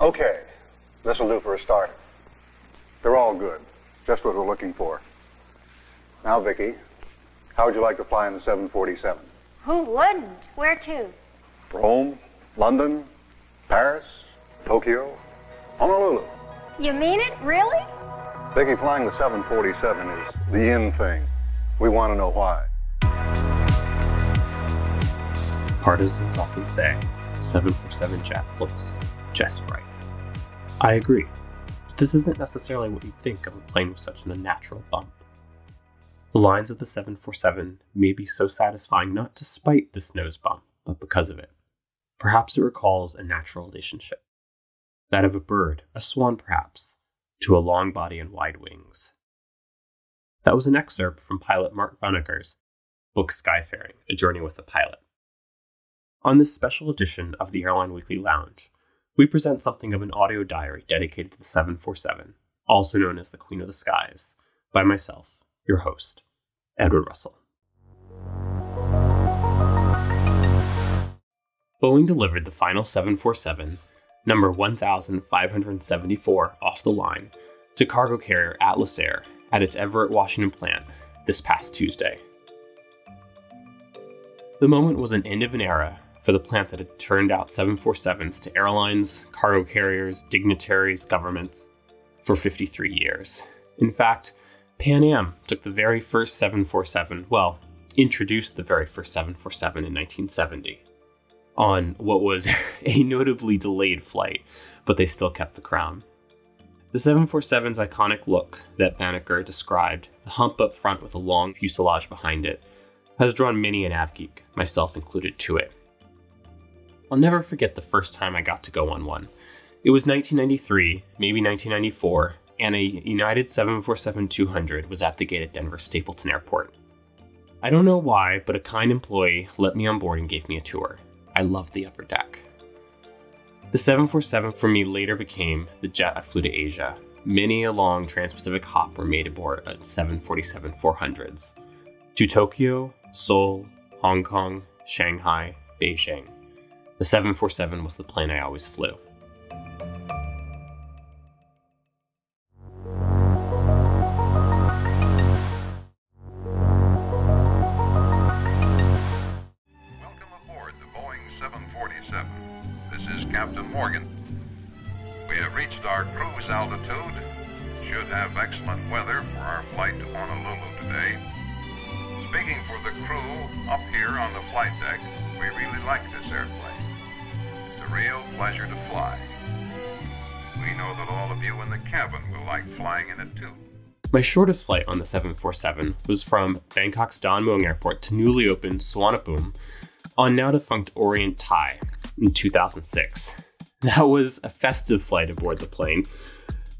Okay, this'll do for a start. They're all good. Just what we're looking for. Now, Vicki, how would you like to fly in the 747? Who wouldn't? Where to? Rome, London, Paris, Tokyo, Honolulu. You mean it? Really? Vicki, flying the 747 is the in thing. We want to know why. Partisans often say 747 jet looks just right. I agree, but this isn't necessarily what you'd think of a plane with such an unnatural bump. The lines of the 747 may be so satisfying not despite this nose bump, but because of it. Perhaps it recalls a natural relationship that of a bird, a swan perhaps, to a long body and wide wings. That was an excerpt from pilot Mark Vanhoenacker's book Skyfaring, A Journey with a Pilot. On this special edition of the Airline Weekly Lounge, we present something of an audio diary dedicated to the 747, also known as the Queen of the Skies, by myself, your host, Edward Russell. Boeing delivered the final 747, number 1574, off the line to cargo carrier Atlas Air at its Everett, Washington plant this past Tuesday. The moment was an end of an era for the plant that had turned out 747s to airlines, cargo carriers, dignitaries, governments for 53 years. In fact, Pan Am took the very first 747, well, introduced the very first 747 in 1970 on what was a notably delayed flight, but they still kept the crown. The 747's iconic look that Vanhoenacker described, the hump up front with a long fuselage behind it, has drawn many an avgeek, myself included, to it. I'll never forget the first time I got to go on one. It was 1993, maybe 1994, and a United 747-200 was at the gate at Denver Stapleton Airport. I don't know why, but a kind employee let me on board and gave me a tour. I loved the upper deck. The 747 for me later became the jet I flew to Asia. Many a long trans Pacific hop were made aboard 747 400s to Tokyo, Seoul, Hong Kong, Shanghai, Beijing. The 747 was the plane I always flew. Welcome aboard the Boeing 747. This is Captain Morgan. We have reached our cruise altitude. Should have excellent weather for our flight to Honolulu today. Speaking for the crew up here on the flight deck, we really like this airplane. Real pleasure to fly. We know that all of you in the cabin will like flying in it too. My shortest flight on the 747 was from Bangkok's Don Mueang Airport to newly opened Suvarnabhumi on now defunct Orient Thai in 2006. That was a festive flight aboard the plane.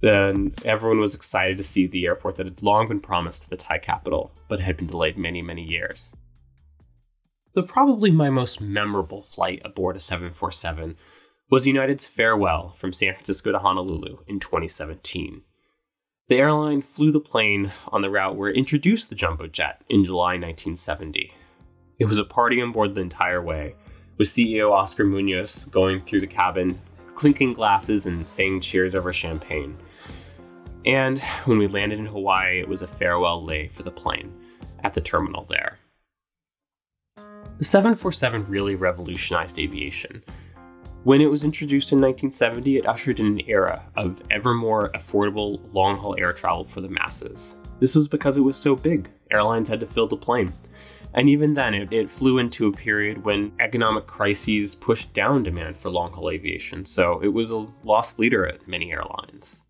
Then everyone was excited to see the airport that had long been promised to the Thai capital, but had been delayed many, many years. But probably my most memorable flight aboard a 747 was United's farewell from San Francisco to Honolulu in 2017. The airline flew the plane on the route where it introduced the jumbo jet in July 1970. It was a party on board the entire way, with CEO Oscar Munoz going through the cabin, clinking glasses and saying cheers over champagne. And when we landed in Hawaii, it was a farewell lei for the plane at the terminal there. The 747 really revolutionized aviation. When it was introduced in 1970, it ushered in an era of ever more affordable long haul air travel for the masses. This was because it was so big, airlines had to fill the plane. And even then, it, it flew into a period when economic crises pushed down demand for long haul aviation, so it was a lost leader at many airlines.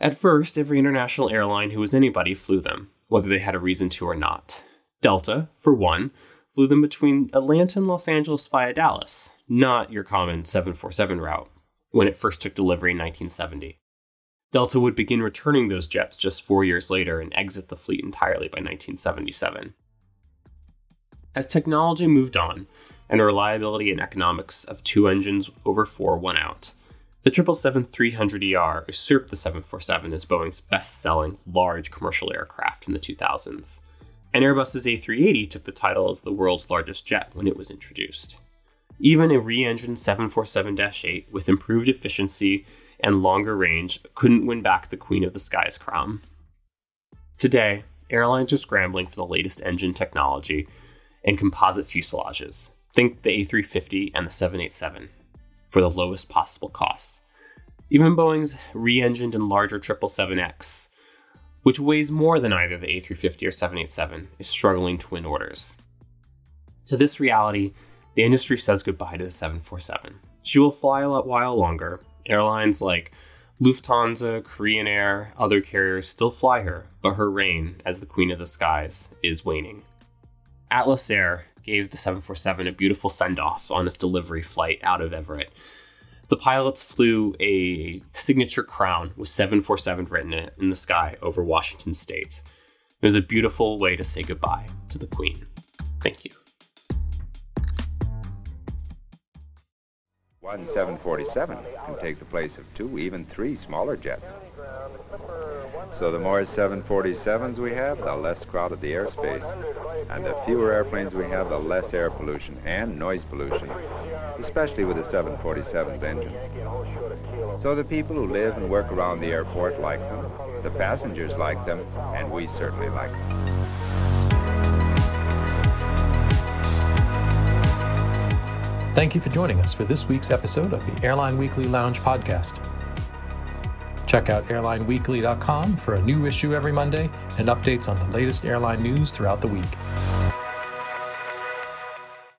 At first, every international airline who was anybody flew them, whether they had a reason to or not. Delta, for one, flew them between Atlanta and Los Angeles via Dallas, not your common 747 route, when it first took delivery in 1970. Delta would begin returning those jets just four years later and exit the fleet entirely by 1977. As technology moved on, and reliability and economics of two engines over four won out, the 777-300ER usurped the 747 as Boeing's best-selling large commercial aircraft in the 2000s. And Airbus's A380 took the title as the world's largest jet when it was introduced. Even a re engined 747 8 with improved efficiency and longer range couldn't win back the Queen of the Skies crown. Today, airlines are scrambling for the latest engine technology and composite fuselages. Think the A350 and the 787 for the lowest possible costs. Even Boeing's re engined and larger 777X, which weighs more than either the A350 or 787, is struggling to win orders. To this reality, the industry says goodbye to the 747. She will fly a while longer. Airlines like Lufthansa, Korean Air, other carriers still fly her, but her reign as the Queen of the Skies is waning. Atlas Air gave the 747 a beautiful send off on its delivery flight out of Everett. The pilots flew a signature crown with 747 written in the sky over Washington state. It was a beautiful way to say goodbye to the Queen. Thank you. One 747 can take the place of two, even three smaller jets. So the more 747s we have, the less crowded the airspace. And the fewer airplanes we have, the less air pollution and noise pollution, especially with the 747's engines. So the people who live and work around the airport like them, the passengers like them, and we certainly like them. Thank you for joining us for this week's episode of the Airline Weekly Lounge podcast. Check out airlineweekly.com for a new issue every Monday and updates on the latest airline news throughout the week.